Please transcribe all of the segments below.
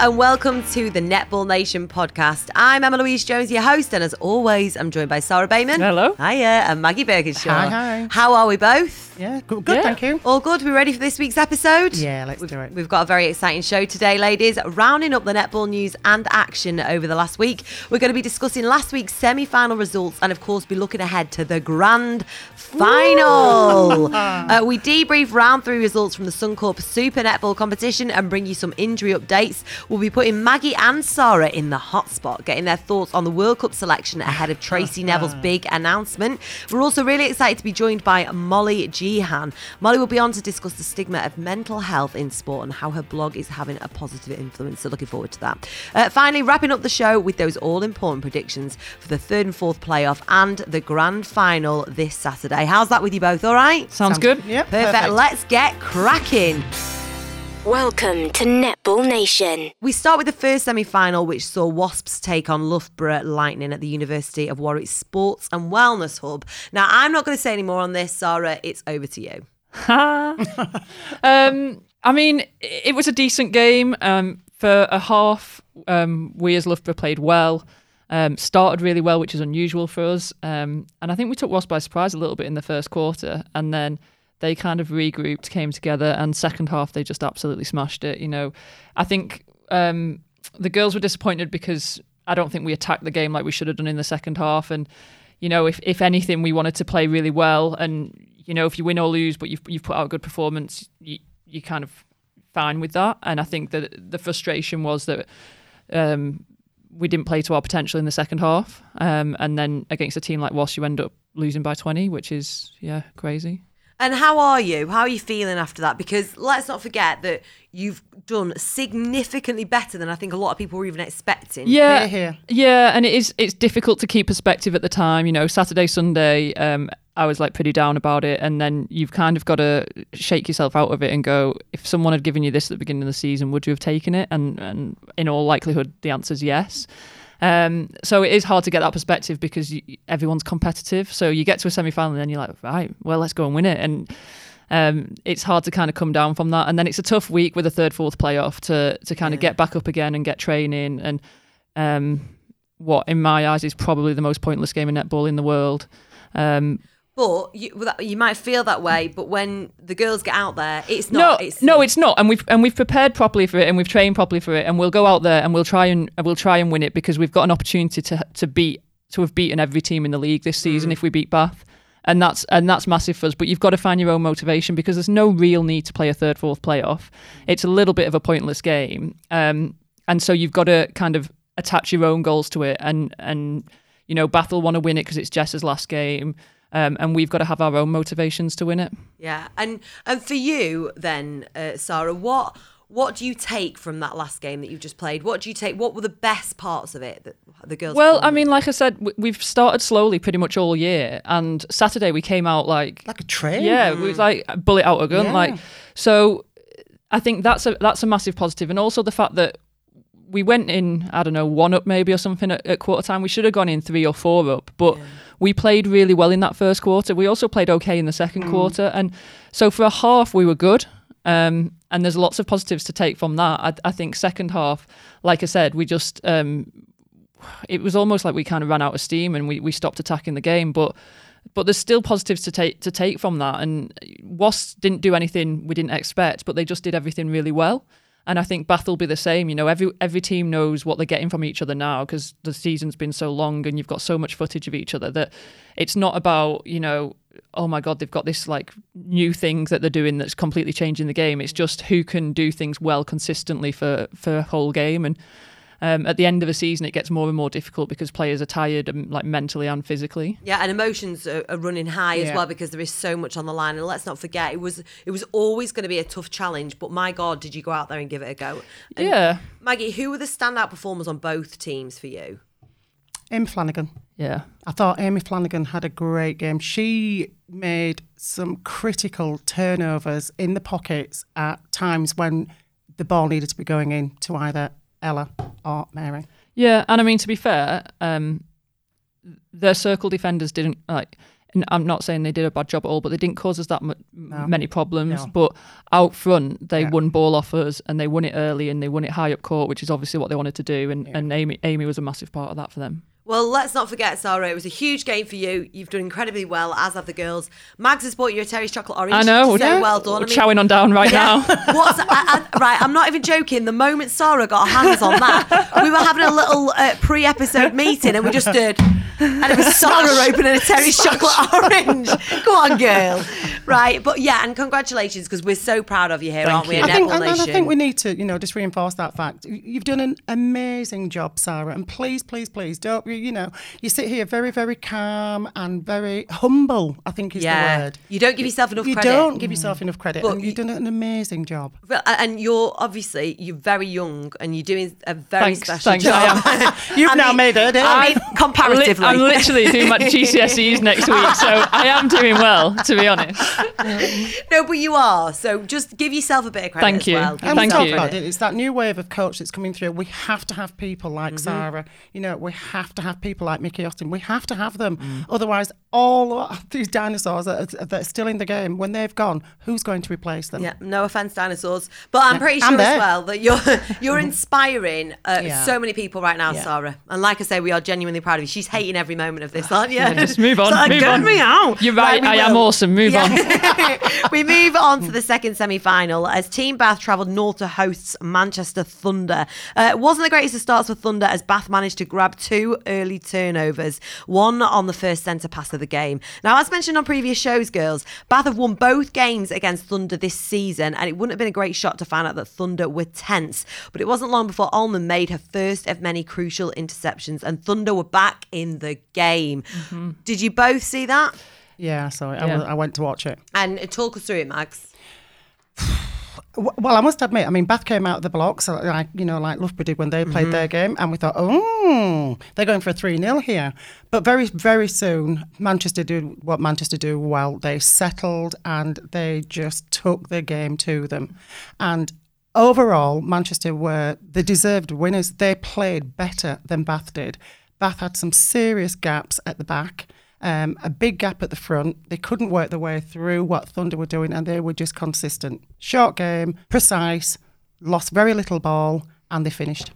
and welcome to the Netball Nation podcast. I'm Emma Louise Jones, your host, and as always, I'm joined by Sarah Bayman. Hello. Hiya, and Maggie Birkinshaw. Hi, hi. How are we both? Yeah, good, good Yeah. thank you. All good? We ready for this week's episode? Yeah, let's We've, do it. we've got a very exciting show today, ladies. Rounding up the netball news and action over the last week, we're going to be discussing last week's semi-final results and, of course, be looking ahead to the grand final. uh, we debrief round three results from the Suncorp Super Netball competition and bring you some injury updates. We'll be putting Maggie and Sarah in the hot spot, getting their thoughts on the World Cup selection ahead of Tracy Neville's big announcement. We're also really excited to be joined by Molly Gehan. Molly will be on to discuss the stigma of mental health in sport and how her blog is having a positive influence. So, looking forward to that. Uh, finally, wrapping up the show with those all important predictions for the third and fourth playoff and the grand final this Saturday. How's that with you both? All right? Sounds good. Yep, Perfect. perfect. Let's get cracking. Welcome to Netball Nation. We start with the first semi final, which saw Wasps take on Loughborough Lightning at the University of Warwick Sports and Wellness Hub. Now, I'm not going to say any more on this, Sarah. It's over to you. Um, I mean, it it was a decent game. Um, for a half, um, we as Loughborough played well. Um, started really well, which is unusual for us. Um, and I think we took Wasp by surprise a little bit in the first quarter, and then they kind of regrouped, came together, and second half they just absolutely smashed it. You know, I think um, the girls were disappointed because I don't think we attacked the game like we should have done in the second half, and you know, if if anything, we wanted to play really well, and you know, if you win or lose, but you've you've put out a good performance, you you kind of fine with that. And I think that the frustration was that um, we didn't play to our potential in the second half, um, and then against a team like Wasp, you end up losing by twenty, which is yeah crazy. And how are you? How are you feeling after that? Because let's not forget that you've done significantly better than I think a lot of people were even expecting. Yeah, Hear, hear. yeah, and it is. It's difficult to keep perspective at the time. You know, Saturday, Sunday, um, I was like pretty down about it, and then you've kind of got to shake yourself out of it and go. If someone had given you this at the beginning of the season, would you have taken it? And and in all likelihood, the answer is yes. Um, so it is hard to get that perspective because you, everyone's competitive. So you get to a semi final and then you're like, right, well, let's go and win it. And um, it's hard to kind of come down from that. And then it's a tough week with a third, fourth playoff to to kind of get back up again and get training. And um, what, in my eyes, is probably the most pointless game of netball in the world. Um, But you, you might feel that way, but when the girls get out there, it's not. no, it's, no, it's not. And we've and we've prepared properly for it, and we've trained properly for it, and we'll go out there and we'll try and we'll try and win it because we've got an opportunity to to beat to have beaten every team in the league this season if we beat Bath. And that's and that's massive for us. But you've got to find your own motivation because there's no real need to play a third, fourth playoff. It's a little bit of a pointless game, um, and so you've got to kind of attach your own goals to it. And and you know, Bath will want to win it because it's Jess's last game, um, and we've got to have our own motivations to win it. Yeah, and and for you then, uh, Sarah, what what do you take from that last game that you've just played? What do you take? What were the best parts of it that the girls? Well, I mean, like I said, we've started slowly pretty much all year, and Saturday we came out like, Like a train. yeah, we was like a bullet out of a gun, Yeah. like so. I think that's a that's a massive positive, and also the fact that we went in, I don't know, one up maybe or something at, at quarter time. We should have gone in three or four up, but we played really well in that first quarter. We also played okay in the second Mm. quarter, and so for a half we were good. Um, and there's lots of positives to take from that. I, I think second half, like I said, we just um, it was almost like we kind of ran out of steam and we, we stopped attacking the game. But but there's still positives to take to take from that. And Wasps didn't do anything we didn't expect, but they just did everything really well. And I think Bath will be the same. You know, every every team knows what they're getting from each other now because the season's been so long and you've got so much footage of each other that it's not about you know, oh my god, they've got this like new thing that they're doing that's completely changing the game. It's just who can do things well consistently for for a whole game and. Um, at the end of a season, it gets more and more difficult because players are tired, and, like mentally and physically. Yeah, and emotions are, are running high as well because there is so much on the line. And let's not forget, it was it was always going to be a tough challenge. But my God, did you go out there and give it a go? And Yeah, Maggie, who were the standout performers on both teams for you? Amy Flanagan. yeah. I thought Amy Flanagan had a great game. She made some critical turnovers in the pockets at times when the ball needed to be going in to either Ella or Mary. Yeah, and I mean to be fair, um, their circle defenders didn't like I'm not saying they did a bad job at all, but they didn't cause us that mu- many problems. No. But out front, they Yeah. won ball off us and they won it early and they won it high up court, which is obviously what they wanted to do. And, and Amy, Amy was a massive part of that for them. Well, let's not forget, Sarah, it was a huge game for you. You've done incredibly well, as have the girls. Mags has bought you a Terry's chocolate orange. I know. So yeah. well done. I We're mean, chowing on down right now. What's I, I, right? I'm not even joking. The moment Sarah got her hands on that, we were having a little uh, pre-episode meeting, and we just stood, and it was Sarah opening a Terry's chocolate orange. Go on, girl. Right, but yeah, and congratulations because we're so proud of you here, aren't we? you. At I think, and, and I think we need to, you know, just reinforce that fact. You've done an amazing job, Sarah, and please, please, please don't, you you know, you sit here very, very calm and very humble. I think is yeah, the word. you don't give yourself enough credit. You credit. don't give yourself enough credit, But and you've done an amazing job. But- and you're obviously you're very young and you're doing a very Thanks, special thanks, job. You've I now mean- made it. eh? I mean, comparatively. I'm literally doing my GCSEs next week, so I am doing well, to be honest. no, but you are. So just give yourself a bit of credit. Thank as you. Well. Give And we Thank yourself talked you. about it. It's that new wave of coach that's coming through. We have to have people like Mm-hmm. Sarah. You know, we have to have people like Mickey Austin. We have to have them. Mm. Otherwise, all these dinosaurs that are, that are still in the game, when they've gone, who's going to replace them? Yeah, no offense, dinosaurs, but I'm Yeah, pretty I'm sure as well that you're you're inspiring uh, Yeah. so many people right now, Yeah. Sarah. And like I say, we are genuinely proud of you. She's hating every moment of this, aren't you? Just move on. It's like, move get on. me out. You're right. we I am awesome. Move on. we move on to the second semi final as Team Bath travelled north to hosts Manchester Thunder. Uh, it wasn't the greatest of starts for Thunder as Bath managed to grab two early turnovers, one on the first centre pass of the game. Now, as mentioned on previous shows, girls, Bath have won both games against Thunder this season, and it wouldn't have been a great shot to find out that Thunder were tense. But it wasn't long before Ullman made her first of many crucial interceptions, and Thunder were back in the game. Did you both see that? Yeah, so I, Yeah. was- I went to watch it. And talk us through it, Max. Well, I must admit, I mean, Bath came out of the blocks, uh, like you know, like Loughborough did when they played their game, and we thought, oh, they're going for a three 0 here. But very, very soon, Manchester did what Manchester do well. They settled and they just took the game to them, and overall, Manchester were the deserved winners. They played better than Bath did. Bath had some serious gaps at the back um, a big gap at the front. They couldn't work their way through what Thunder were doing, and they were just consistent. Short game, precise, lost very little ball, and they finished.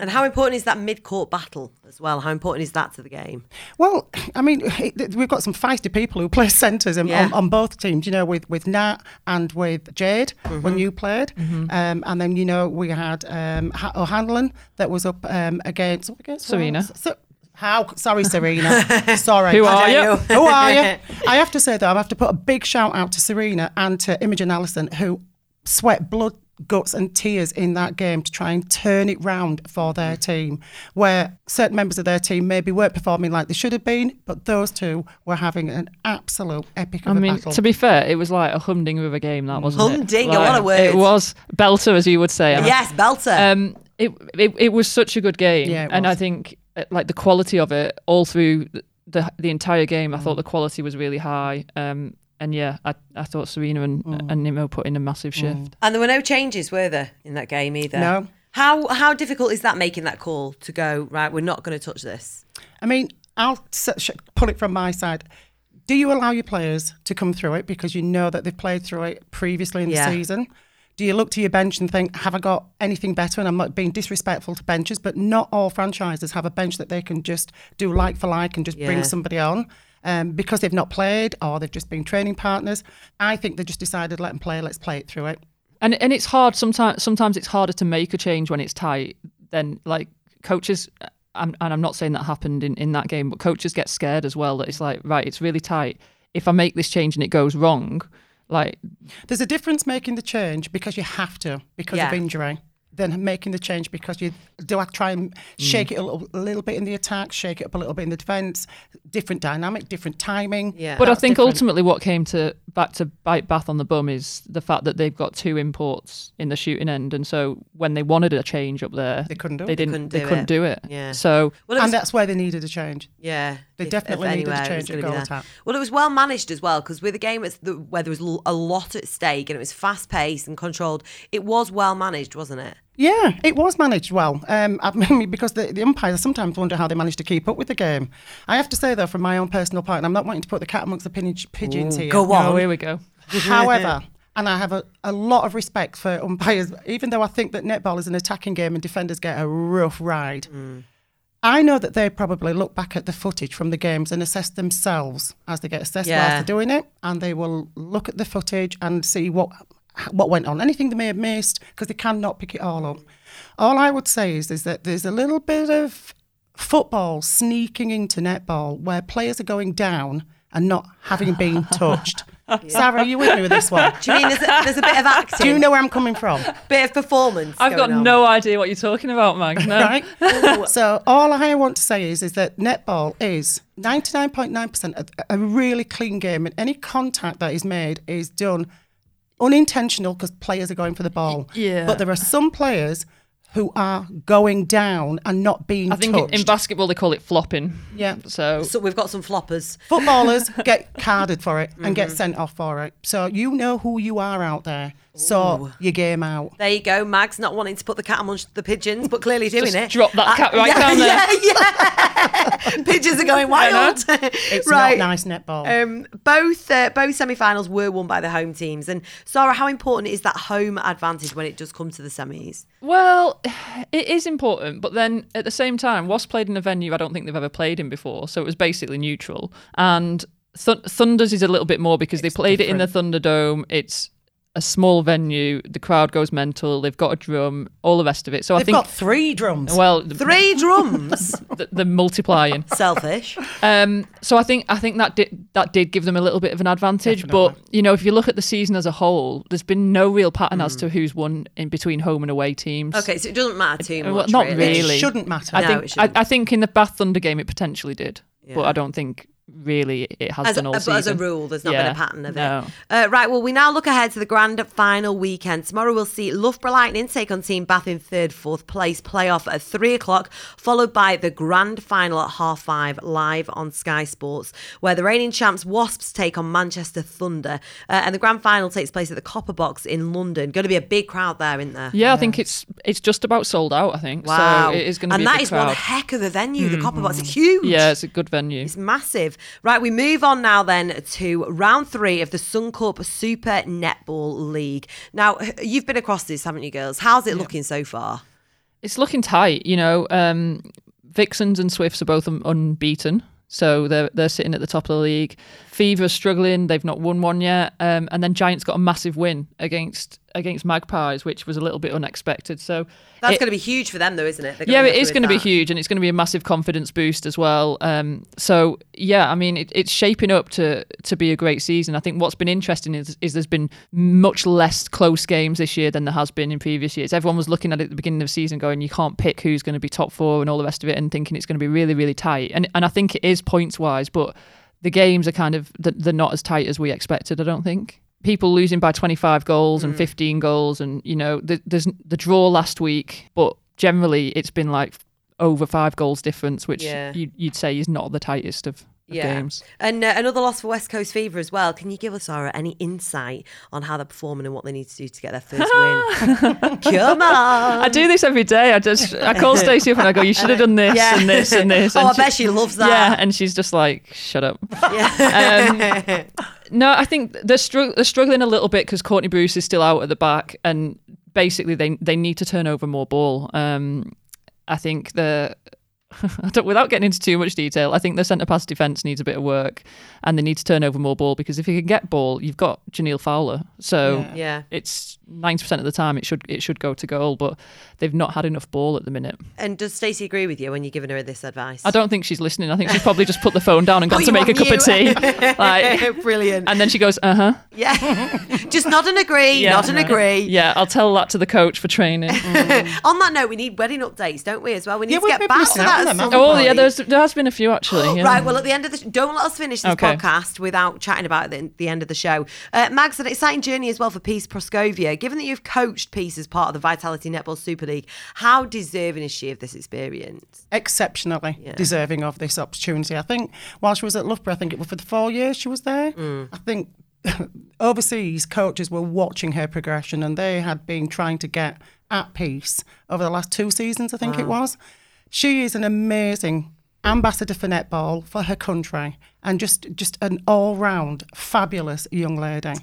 And how important is that mid-court battle as well? How important is that to the game? Well, I mean, it- we've got some feisty people who play centres Yeah. on, on both teams. You know, with with Nat and with Jade when you played, um, and then you know we had um, O'Hanlon that was up um, against against Serena. else? So, how? Sorry, Serena. Sorry. Who I are don't you? Who are you? I have to say though, I have to put a big shout out to Serena and to Imogen Allison who sweat blood, guts, and tears in that game to try and turn it round for their team. Where certain members of their team maybe weren't performing like they should have been, but those two were having an absolute epic I of a mean, battle. to be fair, it was like a humdinger of a game, that wasn't it? Humdinger, what a Like, word. It was belter, as you would say. Yes, Belter. Um, it, it it was such a good game, Yeah, it and I think like the quality of it all through the the, the entire game, I thought Mm. the quality was really high. Um, and yeah, I, I thought Serena and Mm. and Nimo put in a massive shift. and there were no changes, were there, in that game either? No. How how difficult is that making that call to go right? We're not going to touch this. I mean, I'll pull it from my side. Do you allow your players to come through it because you know that they've played through it previously in Yeah. the season? Do you look to your bench and think, have I got anything better? And I'm not being disrespectful to benches, but not all franchises have a bench that they can just do like for like and just Yeah. bring somebody on um, because they've not played or they've just been training partners. I think they just decided, let them play, let's play it through it. And and it's hard sometimes. Sometimes it's harder to make a change when it's tight than like coaches. I'm, and I'm not saying that happened in, in that game, but coaches get scared as well. That it's like right, it's really tight. If I make this change and it goes wrong, like There's a difference making the change because you have to because Yeah. of injury than making the change because you do I try and mm. shake it a little, a little bit in the attack, shake it up a little bit in the defence, different dynamic, different timing. Yeah. But I think different. ultimately what came to back to bite Bath on the bum is the fact that they've got two imports in the shooting end, and so when they wanted a change up there, They couldn't do They it. didn't. couldn't They do couldn't it. do it. Yeah. So Well, was, and that's where they needed a change. yeah, They if- definitely if needed a anywhere, it change was at goal attack. Well, it was well managed as well because with a game the, where there was a lot at stake and it was fast paced and controlled. It was well managed, wasn't it? Yeah, it was managed well. Um, I mean, because the, the umpires sometimes wonder how they managed to keep up with the game. I have to say, though, from my own personal point, and I'm not wanting to put the cat amongst the pin- pigeons here. go on. Oh, here we go. However, and I have a, a lot of respect for umpires, even though I think that netball is an attacking game and defenders get a rough ride. I know that they probably look back at the footage from the games and assess themselves as they get assessed Yeah. whilst they're doing it, and they will look at the footage and see what what went on, anything they may have missed, because they cannot pick it all up. All I would say is is that there's a little bit of football sneaking into netball where players are going down and not having been touched. Sarah, are you with me with this one? Do you mean there's a, there's a bit of acting, Do you know where I'm coming from? bit of performance? I've got on? no idea what you're talking about, Mag. No. right? so all I want to say is is that netball is 99.9% a, a really clean game, and any contact that is made is done unintentional because players are going for the ball. Yeah. But there are some players who are going down and not being I think in- touched. in basketball they call it flopping. yeah. So So we've got some floppers. Footballers get carded for it and Mm-hmm. get sent off for it. So you know who you are out there. So your game out. There you go. Mag's not wanting to put the cat amongst the pigeons, but clearly doing Just it. drop that Uh, cat right yeah, down there. Yeah, yeah. pigeons are going wild. It's right. not nice netball. Um, both uh, both semi-finals were won by the home teams. And Sarah, how important is that home advantage when it does come to the semis? Well, it is important, but then at the same time, Wasp played in a venue I don't think they've ever played in before, so it was basically neutral. And Th- Thunders is a little bit more because they played it in the Thunderdome. It's a small venue, the crowd goes mental, they've got a drum, all the rest of it. So I think They've think, got three drums. well, the, Three drums. the, the multiplying. Selfish. Um, so I think I think that did that did give them a little bit of an advantage. But you know, if you look at the season as a whole, there's been no real pattern as to who's won in between home and away teams. Okay, so it doesn't matter too Uh, much. well, not really. really. It shouldn't matter. I No, it think I. I think in the Bath Thunder game it potentially did, but I don't think really it has As, done all but season. as a rule, there's not been a pattern of no. it. Uh, right, well, we now look ahead to the grand final weekend. Tomorrow we'll see Loughborough Lightning take on Team Bath in third, fourth place, playoff at three o'clock, followed by the grand final at half five, live on Sky Sports, where the reigning champs Wasps take on Manchester Thunder. Uh, and the grand final takes place at the Copper Box in London. Going to be a big crowd there, isn't there? Yeah, I think it's it's just about sold out. I think. Wow. So it is going to and be that big crowd. one heck of a venue. The Copper Box is huge. Yeah, it's a good venue. It's massive. Right, we move on now then to round three of the Suncorp Super Netball League. Now, you've been across this, haven't you, girls? How's it looking so far? It's looking tight. You know, um, Vixens and Swifts are both un- unbeaten. So they're they're sitting at the top of the league. Fever struggling; they've not won one yet. Um, and then Giants got a massive win against against Magpies, which was a little bit unexpected. So That's it- going to be huge for them, though, isn't it? Yeah, it is going to be huge, and it's going to be a massive confidence boost as well. Um, so yeah, I mean, it, it's shaping up to to be a great season. I think what's been interesting is, is there's been much less close games this year than there has been in previous years. Everyone was looking at it at the beginning of the season, going, you can't pick who's going to be top four and all the rest of it, and thinking it's going to be really, really tight. And and I think it is points wise, but the games are kind of they're not as tight as we expected. I don't think people losing by 25 goals Mm. and 15 goals, and you know, th- there's the draw last week, but generally it's been like over five goals difference, which Yeah. you, you'd say is not the tightest of Yeah. games. And uh, another loss for West Coast Fever as well. Can you give us, Sarah, any insight on how they're performing and what they need to do to get their first win? Come on. I do this every day. I just I call Stacey up and I go, "You should have done this Yeah. and this and this." Oh, and I bet she loves that. Yeah, and she's just like, "Shut up." um, no, I think they're, they're struggling a little bit because Courtney Bruce is still out at the back, and basically they they need to turn over more ball. Um, I think the without getting into too much detail, I think the centre pass defence needs a bit of work, and they need to turn over more ball because if you can get ball, you've got Jhaniele Fowler. So Yeah. Yeah. it's ninety percent of the time it should it should go to goal, but they've not had enough ball at the minute. And does Stacey agree with you when you're giving her this advice? I don't think she's listening. I think she's probably just put the phone down and gone to make a on cup of tea. like, Brilliant. and then she goes, uh huh. Yeah. Just nod and agree. Yeah. nod and agree. Yeah, I'll tell that to the coach for training. On that note, we need wedding updates, don't we, as well? We need Yeah, to get back to that on at some oh point. yeah, there's there has been a few actually. Yeah. Right, well, at the end of the sh- don't let us finish this Okay. podcast without chatting about it at the end of the show. Uh, Mags, an exciting journey as well for Peace Proscovia. Given that you've coached Peace as part of the Vitality Netball Super League, how deserving is she of this experience? exceptionally Yeah. deserving of this opportunity. I think while she was at Loughborough, I think it was for the four years she was there. Mm. I think overseas coaches were watching her progression and they had been trying to get at peace over the last two seasons, I think it was. She is an amazing ambassador for netball for her country and just just an all-round fabulous young lady.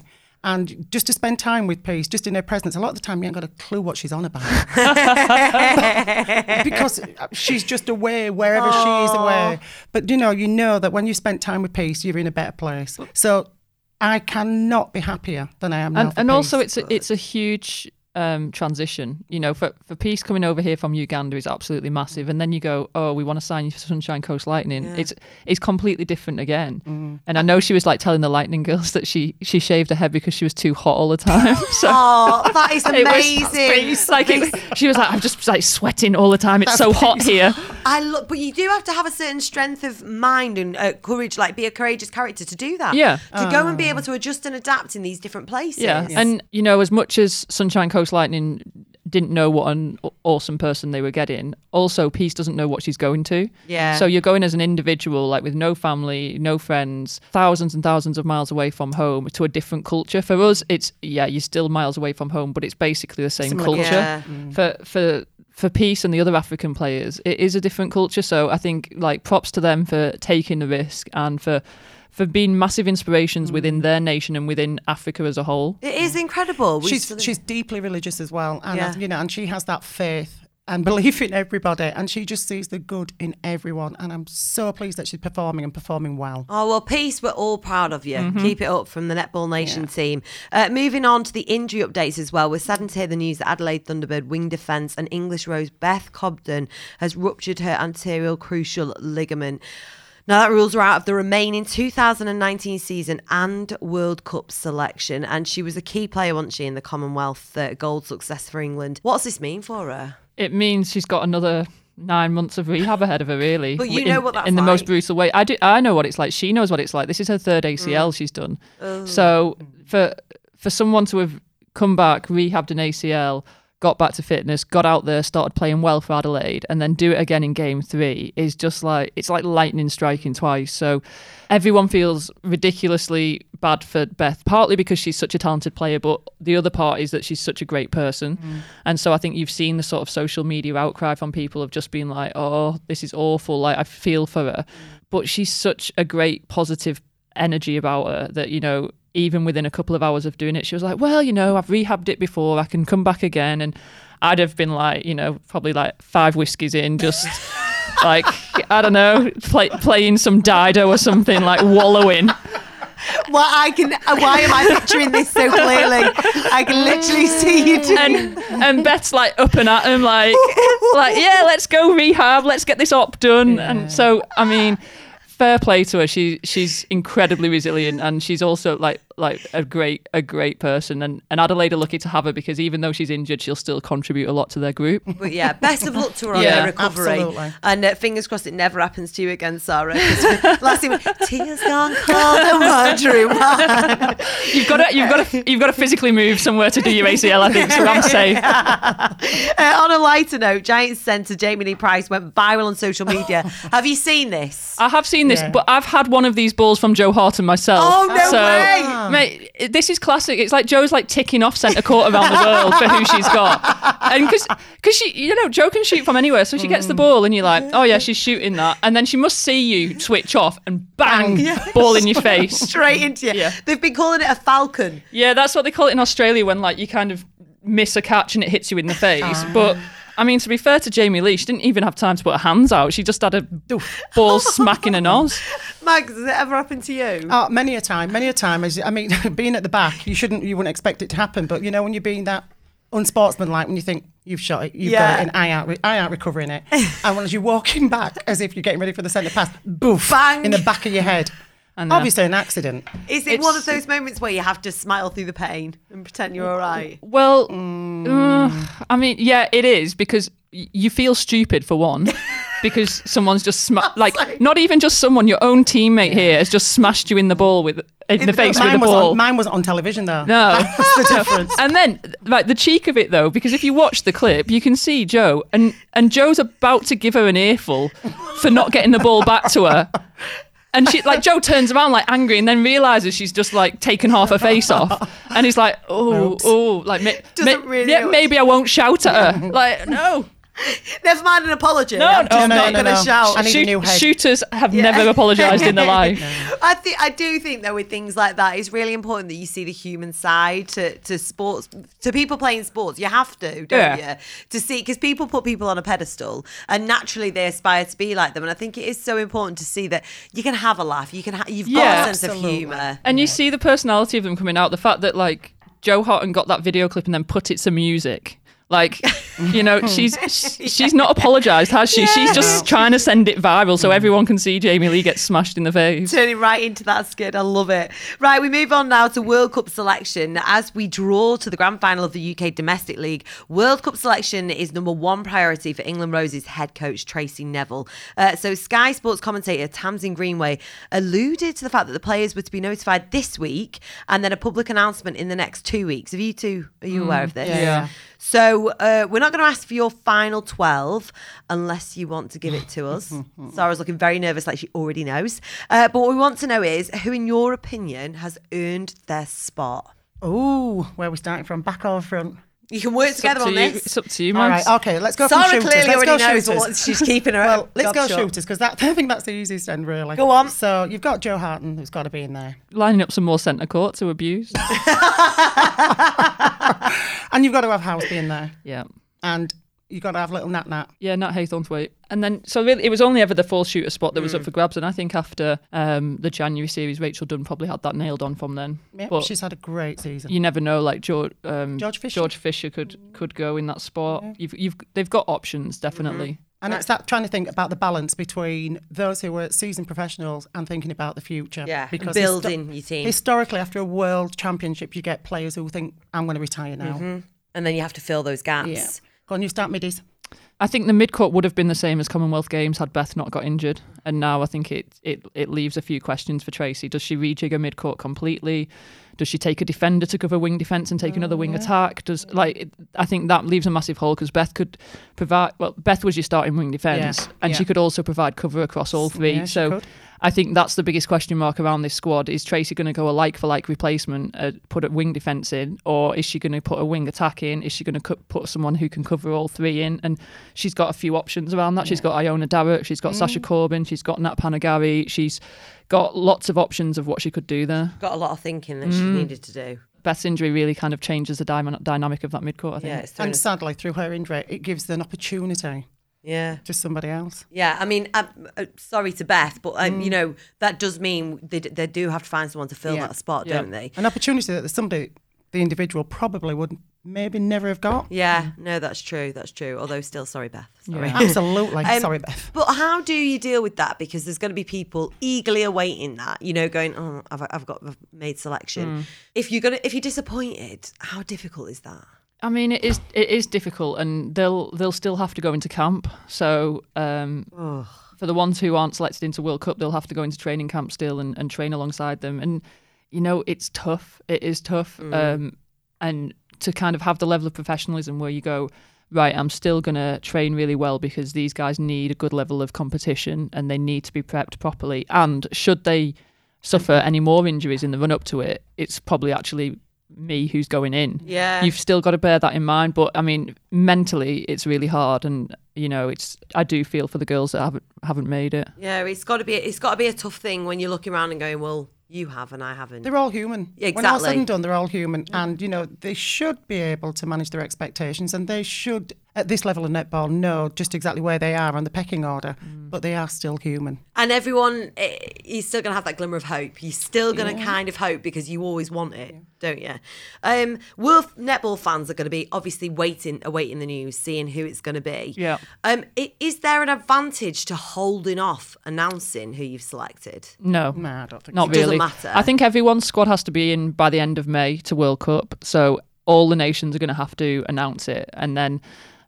And just to spend time with Peace, just in her presence, a lot of the time you ain't got a clue what she's on about. because uh, she's just away wherever she's away. But you know, you know that when you spend time with Peace, you're in a better place. So I cannot be happier than I am now. and, and also it's a, it's a huge um, transition. You know, for for peace coming over here from Uganda is absolutely massive, and then you go, oh, we want to sign you for Sunshine Coast Lightning. It's it's completely different again. Mm. And I know she was like telling the Lightning girls that she she shaved her head because she was too hot all the time. so. Oh, that is It was- amazing. It's like it, she was like, I'm just like sweating all the time. It's so hot here. I look, but you do have to have a certain strength of mind and uh, courage, like be a courageous character to do that. Yeah. To go and be able to adjust and adapt in these different places. Yeah, and you know, as much as Sunshine Coast Lightning didn't know what an aw- awesome person they were getting, also Peace doesn't know what she's going to. Yeah. So you're going as an individual, like with no family, no friends, thousands and thousands of miles away from home to a different culture. For us, it's yeah, you're still miles away from home, but it's basically the same Similar culture. Yeah. Mm. For for for Peace and the other African players, it is a different culture. So I think like props to them for taking the risk and for for being massive inspirations within their nation and within Africa as a whole. It is incredible. We she's sort she's deeply religious as well, and Yeah. you know, and she has that faith and belief in everybody, and she just sees the good in everyone. And I'm so pleased that she's performing and performing well. Oh well, peace. We're all proud of you. Mm-hmm. Keep it up from the Netball Nation team. Uh, moving on to the injury updates as well. We're saddened to hear the news that Adelaide Thunderbird wing defence and English Rose Beth Cobden has ruptured her anterior cruciate ligament. Now that rules her out of the remaining 2019 season and World Cup selection, and she was a key player, wasn't she, in the Commonwealth uh, gold success for England. What's this mean for her? it means she's got another nine months of rehab ahead of her, really. But you in, know what that's in the most brutal way. I do. I know what it's like. She knows what it's like. This is her third ACL she's done. So for for someone to have come back, rehabbed an ACL, got back to fitness, got out there, started playing well for Adelaide, and then do it again in game three is just like it's like lightning striking twice. So everyone feels ridiculously bad for Beth, partly because she's such a talented player, but the other part is that she's such a great person. Mm. And so I think you've seen the sort of social media outcry from people of just being like, oh, this is awful. Like, I feel for her. Mm. But she's such a great positive energy about her that, you know, even within a couple of hours of doing it, she was like, well, you know, I've rehabbed it before. I can come back again. And I'd have been like, you know, probably like five whiskies in, just like, I don't know, play, playing some Dido or something, like wallowing. Well, I can. Why am I picturing this so clearly? I can literally see you doing. and and Beth's like up and at him, like like yeah, let's go rehab, let's get this op done. And so I mean, fair play to her. She she's incredibly resilient, and she's also like like a great a great person. And and Adelaide are lucky to have her because even though she's injured, she'll still contribute a lot to their group. But yeah, best of luck to her on Yeah, her recovery. absolutely. And uh, fingers crossed it never happens to you again, Sarah last thing, tears gone cold and wandering. You've got to you've got to you've got to physically move somewhere to do your ACL. I think so. I'm safe. Uh, on a lighter note, Giants centre Jamie Lee Price went viral on social media. Have you seen this? I have seen this, Yeah. but I've had one of these balls from Jo Harten myself. Oh, no so, way! Mate, this is classic. It's like Jo's like ticking off centre court around the world for who she's got. And because she, you know, Jo can shoot from anywhere. So she gets the Mm. ball and you're like, oh yeah, she's shooting that. And then she must see you switch off and bang, ball in your face. Straight into you. Yeah. They've been calling it a falcon. Yeah, that's what they call it in Australia when like you kind of miss a catch and it hits you in the face. But I mean, to be fair to Jamie Lee, she didn't even have time to put her hands out. She just had a ball smacking her nose. Mags, has it ever happened to you? Oh, many a time, many a time. As I mean, being at the back, you shouldn't, you wouldn't expect it to happen. But you know, when you're being that unsportsmanlike, when you think you've shot it, you've Yeah. got it, and I out, I out recovering it, and when you're walking back as if you're getting ready for the centre pass, boof, Bang. in the back of your head. And, uh, Obviously, an accident. Is it one of those moments where you have to smile through the pain and pretend you're all right? Well, uh, I mean, yeah, it is because you feel stupid for one. Because someone's just sma- like not even just someone, your own teammate here has just smashed you in the ball with in the face with Mine, a was ball. on, mine wasn't on television though. No. That's the difference. And then, like the cheek of it, though, because if you watch the clip, you can see Jo, and and Jo's about to give her an earful for not getting the ball back to her, And she like Jo turns around like angry and then realizes she's just like taken half her face off. And he's like, oh, Oops. oh, like ma- ma- really yeah, maybe I won't shout at her. Like, no. Never mind an apology. No, I'm no, just no, not no, going to no. shout. I need a new head. shooters have Yeah. never apologized in their life. I think I do think though with things like that, it's really important that you see the human side to, to sports to people playing sports. You have to, don't Yeah. you? To see because people put people on a pedestal and naturally they aspire to be like them. And I think it is so important to see that you can have a laugh. You can ha- you've got Yeah. a sense Absolutely. of humour. And you see the personality of them coming out. The fact that like Jo Harten got that video clip and then put it to music. Like, you know, she's she's not apologized, has she? She's just trying to send it viral so everyone can see Jamie Lee get smashed in the face. Turning right into that skid. I love it. Right, we move on now to World Cup selection. As we draw to the grand final of the UK Domestic League, World Cup selection is number one priority for England Roses head coach Tracy Neville. Uh, so, Sky Sports commentator Tamsin Greenway alluded to the fact that the players were to be notified this week and then a public announcement in the next two weeks. Have you two, are you aware of this? yeah, yeah. So uh, we're not going to ask for your final 12 unless you want to give it to us. Sarah's looking very nervous like she already knows. Uh, but what we want to know is who, in your opinion, has earned their spot? Oh, where are we starting from? Back or front? You can work It's together to on you. this. It's up to you, All man. right, okay, let's go Sarah from shooters. clearly let's already go knows shooters. what she's keeping her Well, let's go short. shooters because that I think that's the easiest end, really. Go on. So you've got Jo Harten, who's got to be in there, Lining up some more centre court to abuse. and you've got to have Housby in there, yeah. and you've got to have a little Nat Nat. Yeah, Nat Haythornthwaite. And then, so really, it was only ever the fourth shooter spot that was Mm. up for grabs. And I think after um, the January series, Rachel Dunn probably had that nailed on from then. Yep, but she's had a great season. you never know. Like George, um, George Fisher. George Fisher could could go in that spot. You've you've they've got options definitely. And it's that trying to think about the balance between those who are seasoned professionals and thinking about the future. Yeah, histo- building your team. Historically, after a world championship, you get players who think, I'm going to retire now. Mm-hmm. And then you have to fill those gaps. Yeah. Go on, you start middies. I think the mid court would have been the same as Commonwealth Games had Beth not got injured. And now I think it it it leaves a few questions for Tracy. Does she rejig her mid court completely? Does she take a defender to cover wing defence and take oh, another wing attack? Does like it, I think that leaves a massive hole because Beth could provide. Well, Beth was your starting wing defence, Yeah, and she could also provide cover across all three. Yeah, so could. I think that's the biggest question mark around this squad. Is Tracy going to go a like for like replacement, uh, put a wing defence in, or is she going to put a wing attack in? Is she going to co- put someone who can cover all three in? And she's got a few options around that. She's got Iona Darrett, she's got Mm. Sasha Corbin, she's got Nat Panagarry, she's got lots of options of what she could do there. Got a lot of thinking that she Mm. needed to do. Beth's injury really kind of changes the dyma- dynamic of that midcourt, I think. Yeah, it's thrown And sadly, through her injury, it gives them an opportunity yeah. to somebody else. Yeah, I mean, I'm, uh, sorry to Beth, but um, Mm. you know that does mean they, they do have to find someone to fill Yeah. that spot, Yeah. don't they? An opportunity that somebody, the individual, probably would maybe never have got. Yeah, no, that's true. That's true. Although, still, sorry, Beth. Sorry. Absolutely. Um, Sorry, Beth. But how do you deal with that? Because there's going to be people eagerly awaiting that, you know, going, "Oh, I've, I've got I've made selection." If you're gonna, if you're disappointed, how difficult is that? I mean, it is it is difficult, and they'll they'll still have to go into camp. So um, for the ones who aren't selected into World Cup, they'll have to go into training camp still and, and train alongside them. And you know, it's tough. It is tough, um, and to kind of have the level of professionalism where you go. Right, I'm still going to train really well because these guys need a good level of competition and they need to be prepped properly. And should they suffer any more injuries in the run up to it, it's probably actually me who's going in Yeah. you've still got to bear that in mind. But I mean, mentally, it's really hard, and you know, it's I do feel for the girls that haven't haven't made it. Yeah, it's got to be. It's got to be a tough thing when you're looking around and going, "Well, you have and I haven't." They're all human. Yeah, exactly. When all said and done, they're all human. And, you know, they should be able to manage their expectations and they should, at this level of netball, know just exactly where they are on the pecking order. But they are still human. And everyone, eh, you're still going to have that glimmer of hope. You're still going to kind of hope because you always want it, don't you? Um, Wolf netball fans are going to be obviously waiting, awaiting the news, seeing who it's going to be. Yeah. Um, is there an advantage to holding off announcing who you've selected? No, Nah, I don't think not so. It doesn't really. matter. I think everyone's squad has to be in by the end of May to World Cup, so all the nations are going to have to announce it, and then.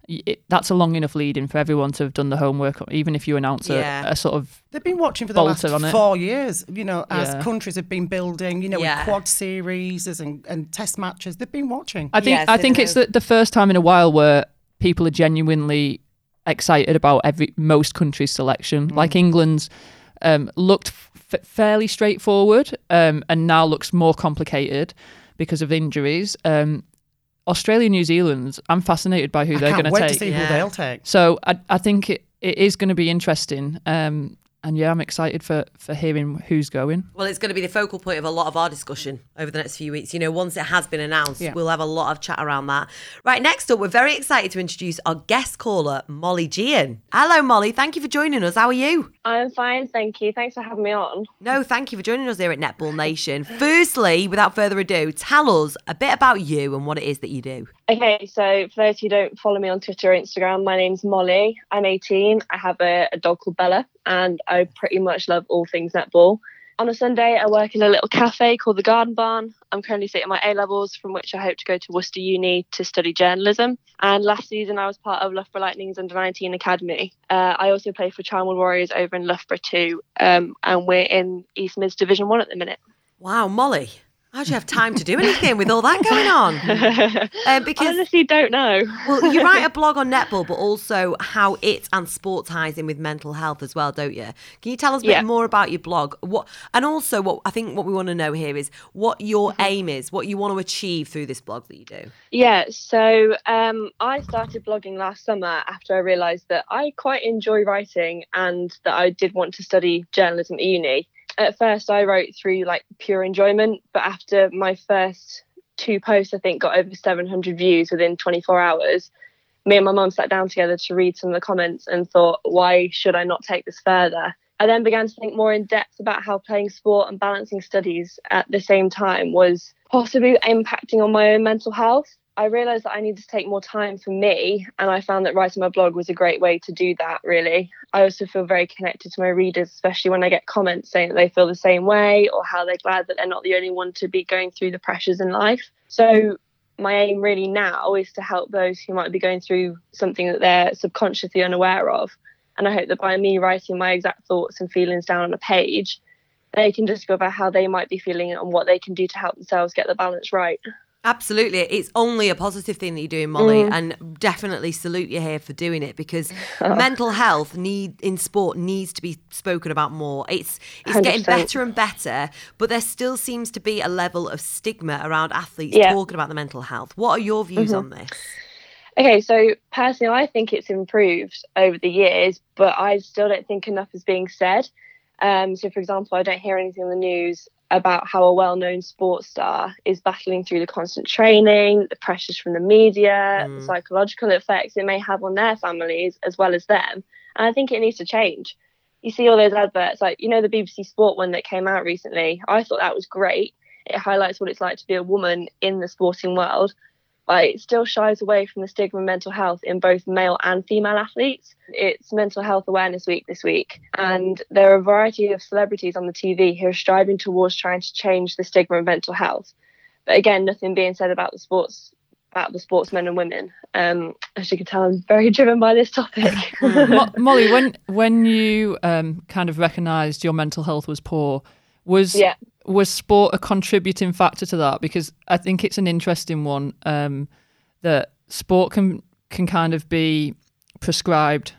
Y- It, that's a long enough lead in for everyone to have done the homework, even if you announce a, Yeah. a sort of They've been watching for the Bolter on last it. four years, you know, as Yeah. countries have been building, you know, Yeah. with quad series and, and test matches. They've been watching. I think Yes, I I think it's the, the first time in a while where people are genuinely excited about every most countries' selection. Like England's um, looked f- fairly straightforward um, and now looks more complicated because of injuries. Um, Australia, New Zealand, I'm fascinated by who I they're can't going wait to to take. see Yeah. who they'll take. So I, I think it, it is going to be interesting. Um, and yeah, I'm excited for, for hearing who's going. Well, it's going to be the focal point of a lot of our discussion over the next few weeks. You know, once it has been announced, Yeah. we'll have a lot of chat around that. Right, next up, we're very excited to introduce our guest caller, Molly Gehan. Hello, Molly. Thank you for joining us. How are you? I'm fine, thank you. Thanks for having me on. No, thank you for joining us here at Netball Nation. Firstly, without further ado, tell us a bit about you and what it is that you do. Okay, so for those who don't follow me on Twitter or Instagram, my name's Molly. I'm 18. I have a, a dog called Bella, and I pretty much love all things netball. On a Sunday, I work in a little cafe called the Garden Barn. I'm currently sitting my A levels, from which I hope to go to Worcester Uni to study journalism. And last season, I was part of Loughborough Lightning's under 19 academy. Uh, I also play for Charnwood Warriors over in Loughborough too, um, and we're in East Mids Division One at the minute. Wow, Molly. How do you have time to do anything with all that going on? I because honestly don't know. well, you write a blog on netball, but also how it and sport ties in with mental health as well, don't you? Can you tell us a bit Yeah. more about your blog? What and also what I think what we want to know here is what your Mm-hmm. aim is, what you want to achieve through this blog that you do. Yeah, so um, I started blogging last summer after I realised that I quite enjoy writing and that I did want to study journalism at uni. At first, I wrote through like pure enjoyment, but after my first two posts, I think got over 700 views within 24 hours. Me and my mum sat down together to read some of the comments and thought, why should I not take this further? I then began to think more in depth about how playing sport and balancing studies at the same time was possibly impacting on my own mental health. I realised that I needed to take more time for me, and I found that writing my blog was a great way to do that, really. I also feel very connected to my readers, especially when I get comments saying that they feel the same way or how they're glad that they're not the only one to be going through the pressures in life. So, my aim really now is to help those who might be going through something that they're subconsciously unaware of. And I hope that by me writing my exact thoughts and feelings down on a page, they can discover how they might be feeling and what they can do to help themselves get the balance right. Absolutely. It's only a positive thing that you're doing, Molly, Mm. and definitely salute you here for doing it because mental health need in sport needs to be spoken about more. It's it's getting 100%. better and better, but there still seems to be a level of stigma around athletes Yeah. talking about the mental health. What are your views on this? Okay, so personally, I think it's improved over the years, but I still don't think enough is being said. Um, so, for example, I don't hear anything in the news about how a well known sports star is battling through the constant training, the pressures from the media, the mm. psychological effects it may have on their families as well as them. And I think it needs to change. You see all those adverts, like, you know, the BBC Sport one that came out recently. I thought that was great. It highlights what it's like to be a woman in the sporting world but it still shies away from the stigma of mental health in both male and female athletes. It's Mental Health Awareness Week this week, and there are a variety of celebrities on the TV who are striving towards trying to change the stigma of mental health. But again, nothing being said about the sports about the sportsmen and women. Um, as you can tell, I'm very driven by this topic. Mo- Molly, when when you um, kind of recognised your mental health was poor, was Yeah. was sport a contributing factor to that? Because I think it's an interesting one um, that sport can can kind of be prescribed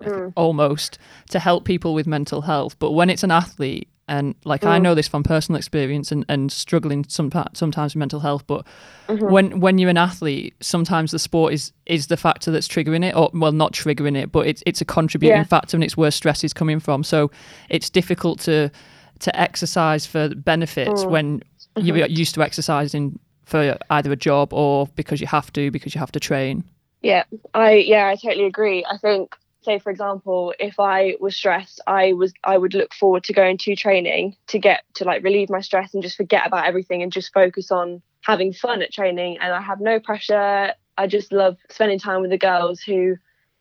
mm. almost to help people with mental health, but when it's an athlete. And like I mm. know this from personal experience and, and struggling some, sometimes with mental health, but mm-hmm. when when you're an athlete, sometimes the sport is is the factor that's triggering it, or well, not triggering it, but it's it's a contributing Yeah. factor, and it's where stress is coming from. So it's difficult to to exercise for benefits oh. when you're uh-huh. used to exercising for either a job or because you have to because you have to train. Yeah, I yeah, I totally agree. I think say for example, if I was stressed, I was I would look forward to going to training to get to like relieve my stress and just forget about everything and just focus on having fun at training and I have no pressure. I just love spending time with the girls who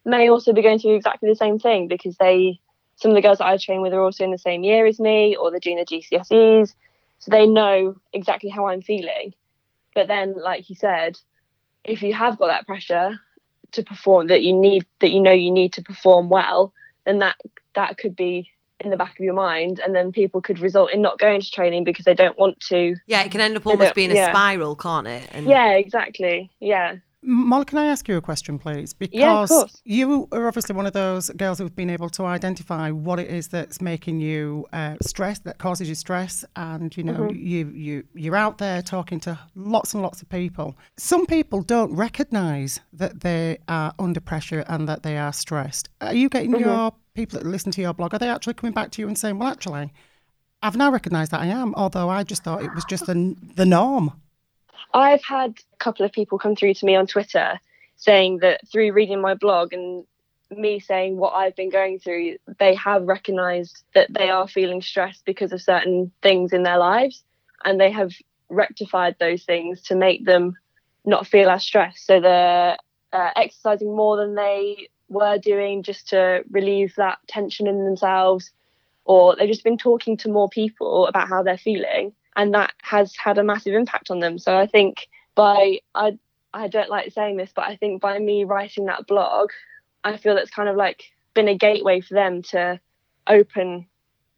may also be going through exactly the same thing because they some of the girls that I train with are also in the same year as me or they're doing their GCSEs. So they know exactly how I'm feeling. But then, like you said, if you have got that pressure to perform that you need that you know you need to perform well, then that that could be in the back of your mind and then people could result in not going to training because they don't want to. Yeah, it can end up almost being a yeah. spiral, can't it? And Yeah, exactly. Yeah. Molly, can I ask you a question, please? Because Yeah, you are obviously one of those girls who've been able to identify what it is that's making you uh, stressed, that causes you stress, and you know Mm-hmm. you you you're out there talking to lots and lots of people. Some people don't recognise that they are under pressure and that they are stressed. Are you getting Mm-hmm. your people that listen to your blog? Are they actually coming back to you and saying, "Well, actually, I've now recognised that I am," although I just thought it was just the the norm. I've had a couple of people come through to me on Twitter saying that through reading my blog and me saying what I've been going through, they have recognized that they are feeling stressed because of certain things in their lives and they have rectified those things to make them not feel as stressed. So they're uh, exercising more than they were doing just to relieve that tension in themselves, or they've just been talking to more people about how they're feeling and that has had a massive impact on them. So I think by I I don't like saying this, but I think by me writing that blog, I feel that's kind of like been a gateway for them to open.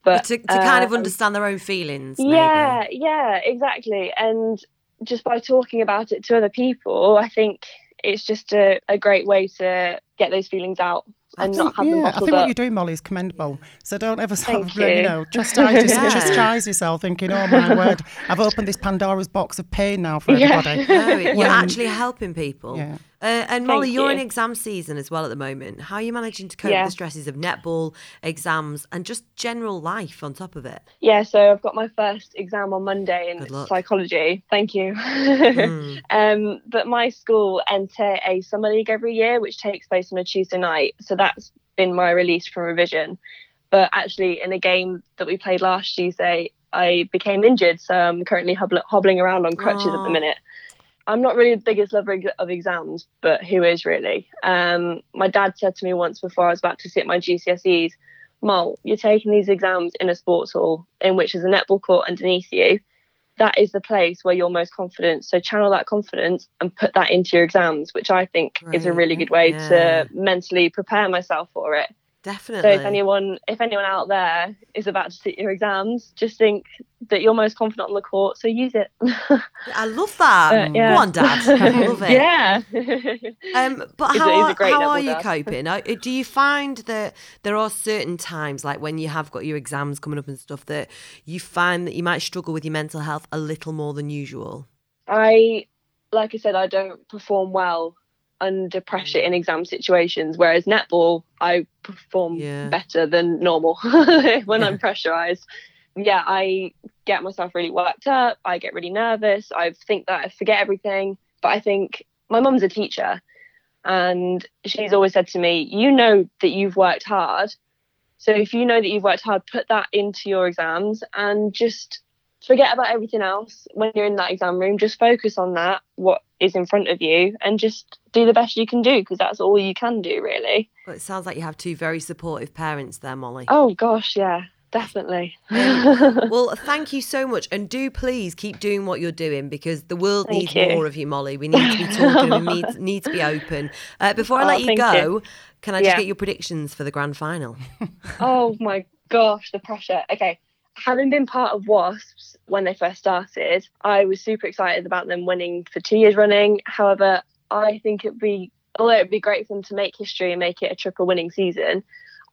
But to, to kind of um, understand their own feelings. maybe. Yeah, yeah, exactly. And just by talking about it to other people, I think it's just a, a great way to get those feelings out and not have them yeah, I bottled think what you're doing, Molly, is commendable. So don't ever sort Thank of, you. you. know, chastise, Yeah. chastise yourself thinking, oh my word, I've opened this Pandora's box of pain now for Yeah. everybody. No, you're When- um, actually helping people. Yeah. Uh, and Molly, Thank you're in exam season as well at the moment. How are you managing to cope Yeah. with the stresses of netball, exams, and just general life on top of it? Yeah, so I've got my first exam on Monday in psychology. Thank you. Mm. um, but my school enter a summer league every year, which takes place on a Tuesday night. So that's been my release from revision. But actually, in a game that we played last Tuesday, I became injured. So I'm currently hobbling around on crutches at the minute. I'm not really the biggest lover of exams, but who is really? Um, my dad said to me once before I was about to sit my GCSEs, Mol, you're taking these exams in a sports hall in which there's a netball court underneath you. That is the place where you're most confident. So channel that confidence and put that into your exams, which I think is a really good way yeah. to mentally prepare myself for it. Definitely. So if anyone if anyone out there is about to sit your exams, just think that you're most confident on the court, so use it. I love that. Uh, yeah. Go on, Dad. I love it. yeah. Um, but He's how, he's are, a how are you dad. coping? Uh, Do you find that there are certain times, like when you have got your exams coming up and stuff, that you find that you might struggle with your mental health a little more than usual? I, like I said, I don't perform well under pressure mm. in exam situations. Whereas netball, I perform Yeah. better than normal when I'm pressurized. Yeah, I get myself really worked up. I get really nervous. I think that I forget everything. But I think my mum's a teacher, and she's always said to me, "You know that you've worked hard." So if you know that you've worked hard, put that into your exams and just forget about everything else when you're in that exam room. Just focus on that, what is in front of you, and just do the best you can do because that's all you can do, really. Well, it sounds like you have two very supportive parents there, Molly. Oh gosh, yeah, definitely. Well, thank you so much, and do please keep doing what you're doing because the world Thank needs you. more of you, Molly. We need to be talking. we need need to be open. Uh, before I Oh, let you go, you. can I just Yeah. get your predictions for the grand final? oh my gosh, the pressure. Okay. Having been part of WASPs when they first started, I was super excited about them winning for two years running. However, I think it'd be, although it'd be great for them to make history and make it a triple winning season,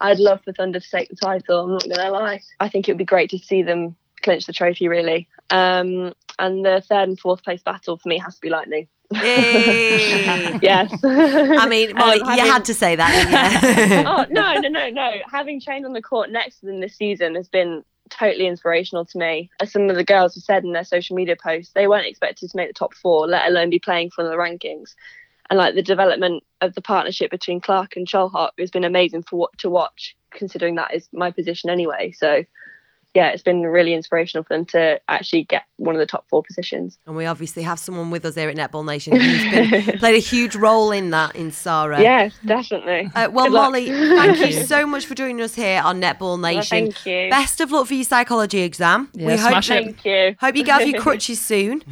I'd love for Thunder to take the title. I'm not going to lie. I think it would be great to see them clinch the trophy, really. Um, and the third and fourth place battle for me has to be Lightning. Yes. I mean, Molly, Um, you had to say that, didn't you? oh no, no, no, no! Having trained on the court next to them this season has been totally inspirational to me. As some of the girls have said in their social media posts, they weren't expected to make the top four, let alone be playing for the rankings. And like the development of the partnership between Clark and Cholhot has been amazing for what to watch, considering that is my position anyway. So yeah, it's been really inspirational for them to actually get one of the top four positions. And we obviously have someone with us here at Netball Nation who's been, played a huge role in that in Sarah. Yes, definitely. Uh, well, Good luck. Molly, thank you so much for joining us here on Netball Nation. thank you. Best of luck for your psychology exam. Yeah, we hope it. Thank you. Hope you get off your crutches soon.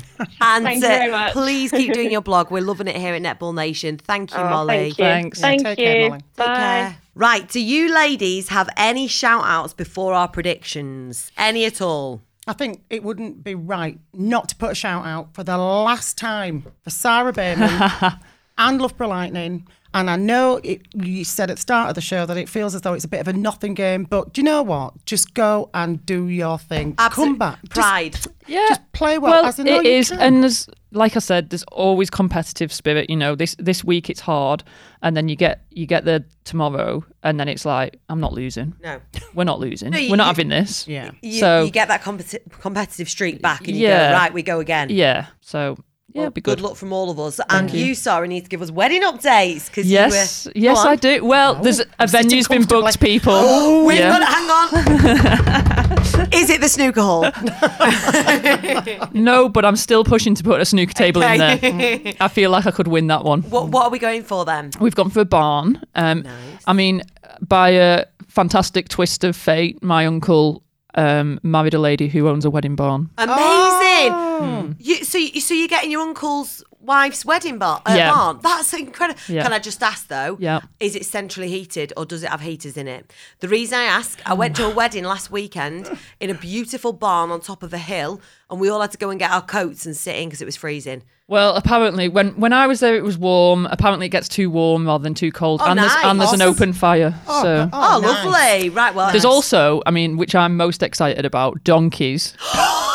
And Thank you uh, very much. please keep doing your blog. We're loving it here at Netball Nation. Thank you, Oh, Molly. Thank you. Thanks. Thank Take you. care, Molly. Take Bye. Right, do you ladies have any shout outs before our predictions? Any at all? I think it wouldn't be right not to put a shout out for the last time for Sarah Bayman and love Loughborough Lightning. And I know it, you said at the start of the show that it feels as though it's a bit of a nothing game, but do you know what? Just go and do your thing. Absolute Come back. Just- Pride. Yeah, Just play well, Well, as I know it you is, can. and there's like I said, there's always competitive spirit. You know, this this week it's hard, and then you get you get there tomorrow, and then it's like I'm not losing. No. We're not losing. No, you- We're not you- having this. Yeah. You, So- you get that competi- competitive streak back and you Yeah. go, right, we go again. Yeah. So yeah, Well, it'd be good. good luck from all of us. and you, Sarah, need to give us wedding updates because Yes, you were, yes, on. I do. Well, there's a I'm sitting venue's been booked, people. Oh, We've yeah. got, hang on. Is it the snooker hall? No, but I'm still pushing to put a snooker table in there. I feel like I could win that one. what, what are we going for then? We've gone for a barn. Um, Nice. I mean, by a fantastic twist of fate, my uncle um, married a lady who owns a wedding barn. Amazing. You, so, you, so you're getting your uncle's wife's wedding bar, uh, Yeah. barn. That's incredible. Yeah. Can I just ask though? Yeah. Is it centrally heated or does it have heaters in it? The reason I ask, I went to a wedding last weekend in a beautiful barn on top of a hill, and we all had to go and get our coats and sit in because it was freezing. Well, apparently, when when I was there, it was warm. Apparently, it gets too warm rather than too cold, Oh, and there's nice. and there's an open fire. so Oh, nice. lovely. Right. Well, there's also, I mean, which I'm most excited about, donkeys.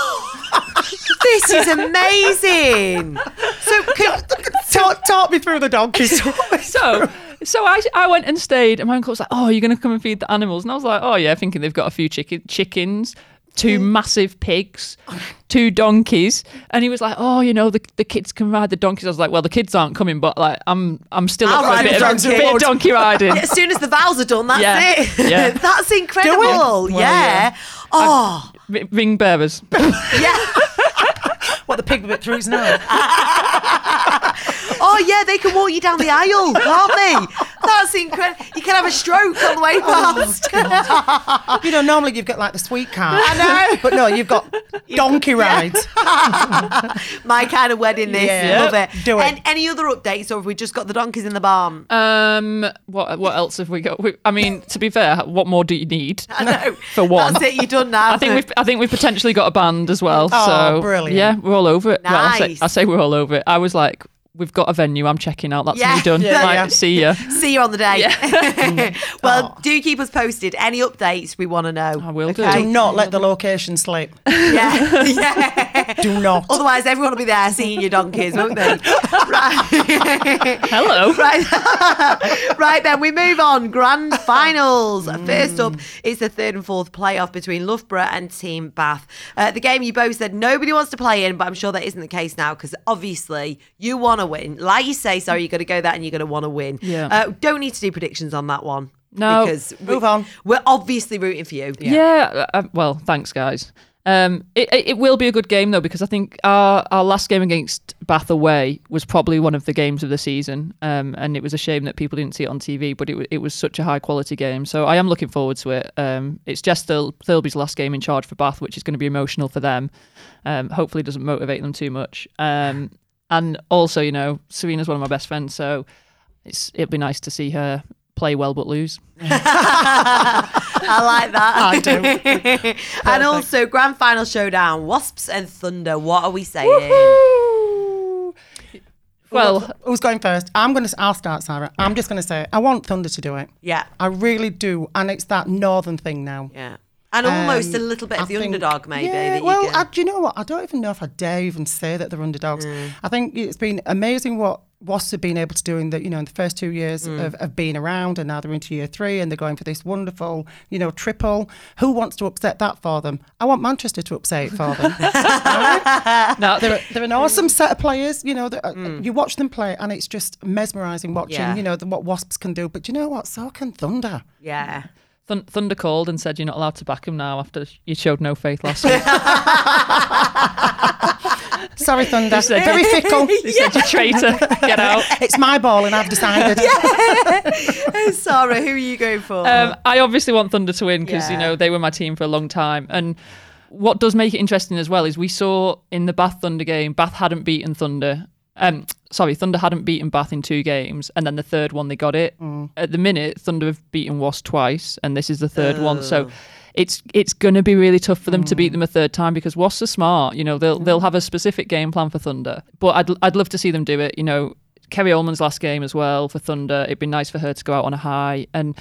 this is amazing. So, can, talk, talk me through the donkeys. so so I, I went and stayed and my uncle was like oh you're going to come and feed the animals and i was like oh yeah thinking they've got a few chicken chickens two mm. massive pigs oh, two donkeys and he was like oh you know the, the kids can ride the donkeys i was like well the kids aren't coming but like i'm i'm still I'll up for a bit, the of, a donkey. bit of donkey riding as soon as the vows are done, that's Yeah. it. Yeah. that's incredible. Well, yeah. yeah. Oh, R- ring bearers yeah. what the pig bit through his nose. Oh, yeah. They can walk you down the aisle, can't they? That's incredible. You can have a stroke on the way past. You know, normally you've got like the sweet car. I know. But no, you've got donkey rides. My kind of wedding. This Yeah. love it. Do it. And any other updates, or have we just got the donkeys in the barn? um what what else have we got we, i mean to be fair what more do you need I know. for one That's it. You're done now. I think we've I think we've potentially got a band as well. Oh, so brilliant. Yeah, we're all over it. Well, I say, Nice. I say we're all over it. I was like, we've got a venue. I'm checking out. That's Yeah. me done. Yeah, Right, yeah. See ya. See you on the day. well, Oh. do keep us posted. Any updates we want to know. I will do. Do not let the location slip. Yeah. yeah. Do not. Otherwise, everyone will be there seeing your donkeys, won't they? right. Hello. right. right then, we move on. Grand finals. First up is the third and fourth playoff between Loughborough and Team Bath. Uh, the game you both said nobody wants to play in, but I'm sure that isn't the case now because obviously you want to win. Like you say, sorry, you're going to go that and you're going to want to win. Yeah. Uh, don't need to do predictions on that one. No. Because we- Move on. We're obviously rooting for you. Yeah. uh, well, thanks, guys. Um, it, it it will be a good game though because I think our our last game against Bath away was probably one of the games of the season, um, and it was a shame that people didn't see it on TV. But it wa- it was such a high quality game, so I am looking forward to it. Um, it's just Thil- Thirlby's last game in charge for Bath, which is going to be emotional for them. Um, hopefully, doesn't motivate them too much. Um, and also, you know, Serena's one of my best friends, so it's it'd be nice to see her play well but lose. I like that. I do. and also, grand final showdown Wasps and Thunder. What are we saying? Well, Who's going first? I'm going to. I'll start, Sarah. I'm just going to say I want Thunder to do it. Yeah. I really do, and it's that northern thing now. Yeah. And almost a Um, little bit I of the think- underdog, maybe. Yeah, that you well. I, do you know what? I don't even know if I dare even say that they're underdogs. Mm. I think it's been amazing what Wasps have been able to do in the you know in the first two years Mm. of, of being around, and now they're into year three, and they're going for this wonderful you know triple. Who wants to upset that for them? I want Manchester to upset it for them. now they're, they're an awesome set of players. You know, that uh, you watch them play, and it's just mesmerising watching. Mm. Yeah. You know the, what Wasps can do, but do you know what? So can Thunder. yeah. Thun- Thunder called and said you're not allowed to back him now after you showed no faith last week. Sorry, Thunder. said- Very fickle. He said you traitor, get out. It's my ball, and I've decided. yeah. Sarah, who are you going for? Um, I obviously want Thunder to win because you know they were my team for a long time. And what does make it interesting as well is we saw in the Bath Thunder game, Bath hadn't beaten Thunder. Um, sorry, Thunder hadn't beaten Bath in two games, and then the third one they got it. Mm. At the minute, Thunder have beaten Wasp twice, and this is the third one. So oh. it's it's going to be really tough for them to beat mm. them a third time because Wasps are smart. You know, they'll they'll mm. have a specific game plan for Thunder. But I'd I'd love to see them do it. You know, Kerry Almond's last game as well for Thunder. It'd be nice for her to go out on a high, and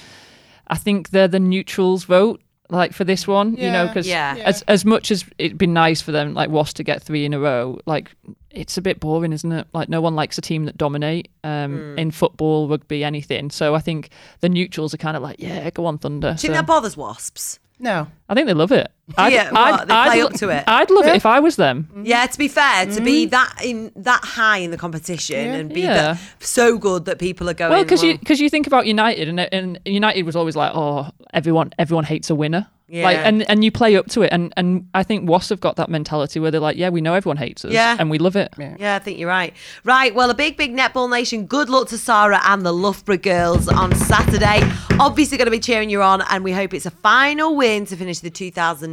I think they're the neutrals vote. Like for this one, you know, because Yeah. as as much as it'd be nice for them, like Was to get three in a row, like it's a bit boring, isn't it? Like no one likes a team that dominate um, Hmm. in football, rugby, anything. So I think the neutrals are kind of like, yeah, go on Thunder. Do you think that bothers Wasps? No. I think they love it. Yeah, what, they play up to it? I'd love it if I was them. Yeah, to be fair, to be that in that high in the competition and be Mm. Yeah. that so good that people are going. Well, because you because you think about United and and United was always like, oh, everyone everyone hates a winner. Like and and you play up to it and and I think Wasps have got that mentality where they're like, yeah, we know everyone hates us, Yeah. and we love it. Yeah, I think you're right. Right, well, a big, big Netball Nation. Good luck to Sarah and the Loughborough girls on Saturday. Obviously, going to be cheering you on, and we hope it's a final win to finish the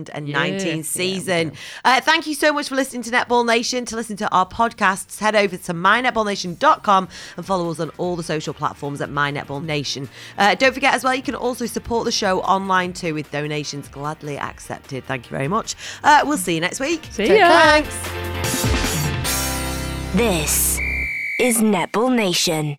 2019 Yeah. season. uh, thank you so much for listening to Netball Nation. To listen to our podcasts, head over to mynetballnation.com and follow us on all the social platforms at mynetball nation. Uh, don't forget as well, you can also support the show online too with donations gladly accepted. Thank you very much. Uh, we'll see you next week. See Take ya. Thanks. This is Netball Nation.